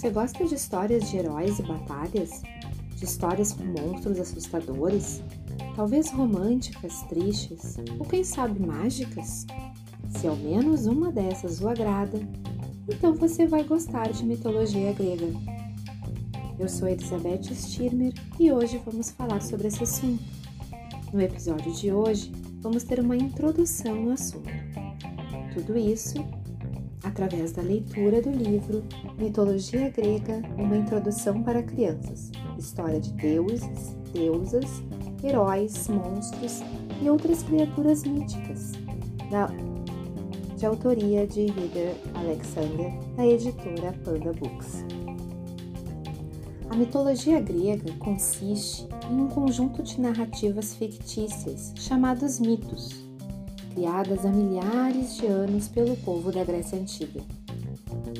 Você gosta de histórias de heróis e batalhas? De histórias com monstros assustadores? Talvez românticas, tristes ou quem sabe mágicas? Se ao menos uma dessas o agrada, então você vai gostar de mitologia grega. Eu sou Elizabeth Stirmer e hoje vamos falar sobre esse assunto. No episódio de hoje, vamos ter uma introdução no assunto. Tudo isso através da leitura do livro Mitologia Grega Uma Introdução para Crianças História de deuses, deusas, heróis, monstros e outras criaturas míticas, da, de autoria de Reader Alexander, da editora Panda Books. A mitologia grega consiste em um conjunto de narrativas fictícias chamados mitos criadas há milhares de anos pelo povo da Grécia Antiga.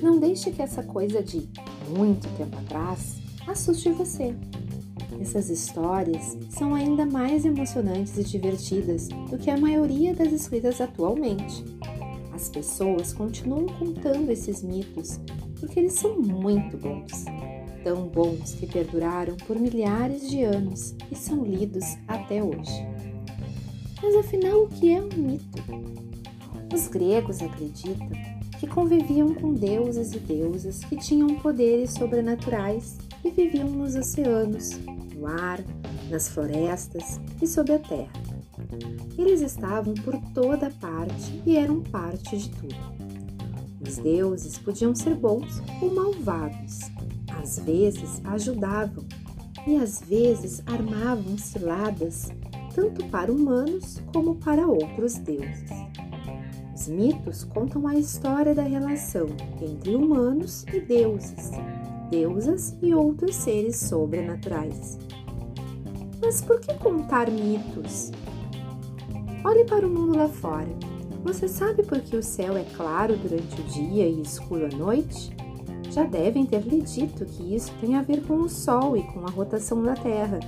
Não deixe que essa coisa de muito tempo atrás assuste você. Essas histórias são ainda mais emocionantes e divertidas do que a maioria das escritas atualmente. As pessoas continuam contando esses mitos porque eles são muito bons. Tão bons que perduraram por milhares de anos e são lidos até hoje. Mas afinal, o que é um mito? Os gregos acreditam que conviviam com deuses e deusas que tinham poderes sobrenaturais e viviam nos oceanos, no ar, nas florestas e sob a terra. Eles estavam por toda parte e eram parte de tudo. Os deuses podiam ser bons ou malvados. Às vezes ajudavam e às vezes armavam ciladas tanto para humanos como para outros deuses. Os mitos contam a história da relação entre humanos e deuses, deusas e outros seres sobrenaturais. Mas por que contar mitos? Olhe para o mundo lá fora. Você sabe por que o céu é claro durante o dia e escuro à noite? Já devem ter lhe dito que isso tem a ver com o Sol e com a rotação da Terra.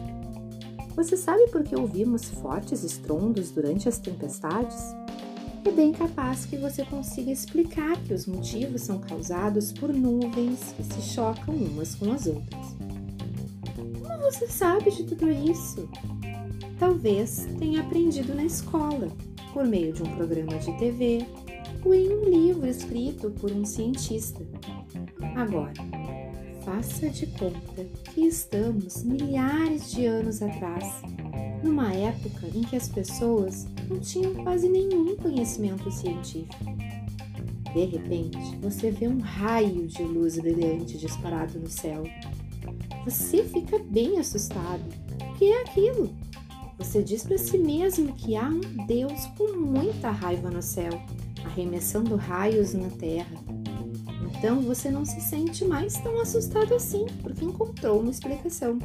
Você sabe por que ouvimos fortes estrondos durante as tempestades? É bem capaz que você consiga explicar que os motivos são causados por nuvens que se chocam umas com as outras. Como você sabe de tudo isso? Talvez tenha aprendido na escola, por meio de um programa de TV ou em um livro escrito por um cientista. Agora, Faça de conta que estamos milhares de anos atrás, numa época em que as pessoas não tinham quase nenhum conhecimento científico. De repente, você vê um raio de luz brilhante disparado no céu. Você fica bem assustado. O que é aquilo? Você diz para si mesmo que há um Deus com muita raiva no céu, arremessando raios na terra então você não se sente mais tão assustado assim, porque encontrou uma explicação.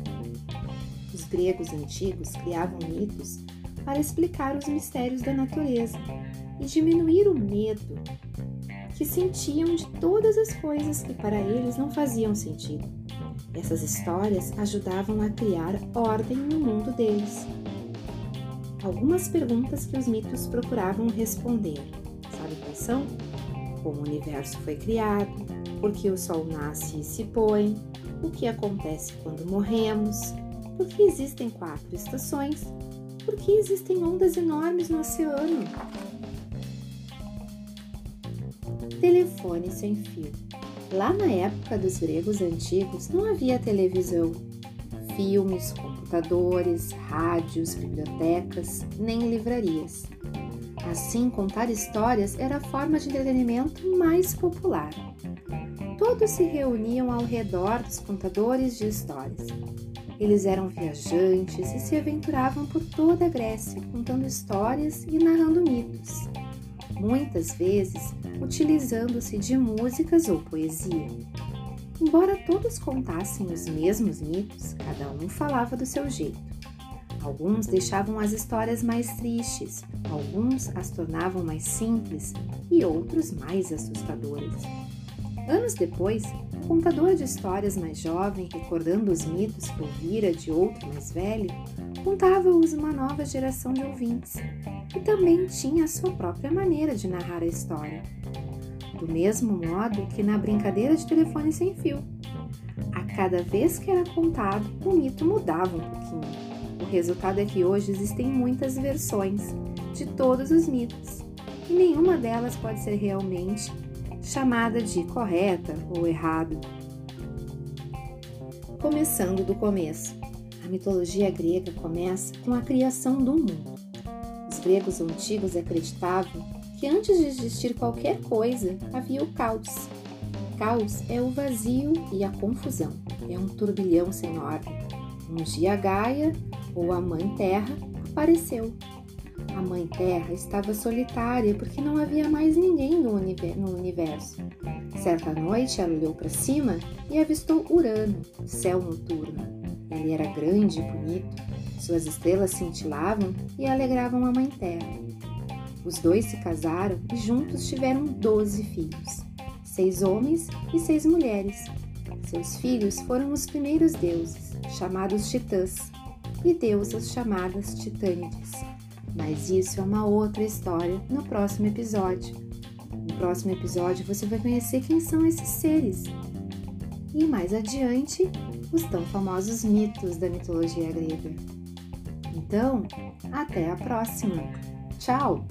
Os gregos antigos criavam mitos para explicar os mistérios da natureza e diminuir o medo que sentiam de todas as coisas que para eles não faziam sentido. Essas histórias ajudavam a criar ordem no mundo deles. Algumas perguntas que os mitos procuravam responder. Sabe quais são? Como o universo foi criado, por que o sol nasce e se põe, o que acontece quando morremos, por que existem quatro estações, por que existem ondas enormes no oceano. Telefone sem fio. Lá na época dos gregos antigos não havia televisão, filmes, computadores, rádios, bibliotecas, nem livrarias. Assim, contar histórias era a forma de entretenimento mais popular. Todos se reuniam ao redor dos contadores de histórias. Eles eram viajantes e se aventuravam por toda a Grécia, contando histórias e narrando mitos, muitas vezes utilizando-se de músicas ou poesia. Embora todos contassem os mesmos mitos, cada um falava do seu jeito. Alguns deixavam as histórias mais tristes, alguns as tornavam mais simples e outros mais assustadoras. Anos depois, um contador de histórias mais jovem, recordando os mitos que ouvira de outro mais velho, contava-os uma nova geração de ouvintes, que também tinha a sua própria maneira de narrar a história. Do mesmo modo que na brincadeira de telefone sem fio, cada vez que era contado, o mito mudava um pouquinho. O resultado é que hoje existem muitas versões de todos os mitos e nenhuma delas pode ser realmente chamada de correta ou errada. Começando do começo. A mitologia grega começa com a criação do mundo. Os gregos antigos acreditavam que antes de existir qualquer coisa havia o caos. Caos é o vazio e a confusão, é um turbilhão sem ordem. Um dia Gaia, ou a Mãe Terra, apareceu. A Mãe Terra estava solitária porque não havia mais ninguém no universo. Certa noite ela olhou para cima e avistou Urano, céu noturno. Ele era grande e bonito, suas estrelas cintilavam e alegravam a Mãe Terra. Os dois se casaram e juntos tiveram doze filhos, seis homens e seis mulheres. Seus filhos foram os primeiros deuses, chamados Titãs, e deusas chamadas Titânides. Mas isso é uma outra história no próximo episódio. No próximo episódio você vai conhecer quem são esses seres. E mais adiante, os tão famosos mitos da mitologia grega. Então, até a próxima! Tchau!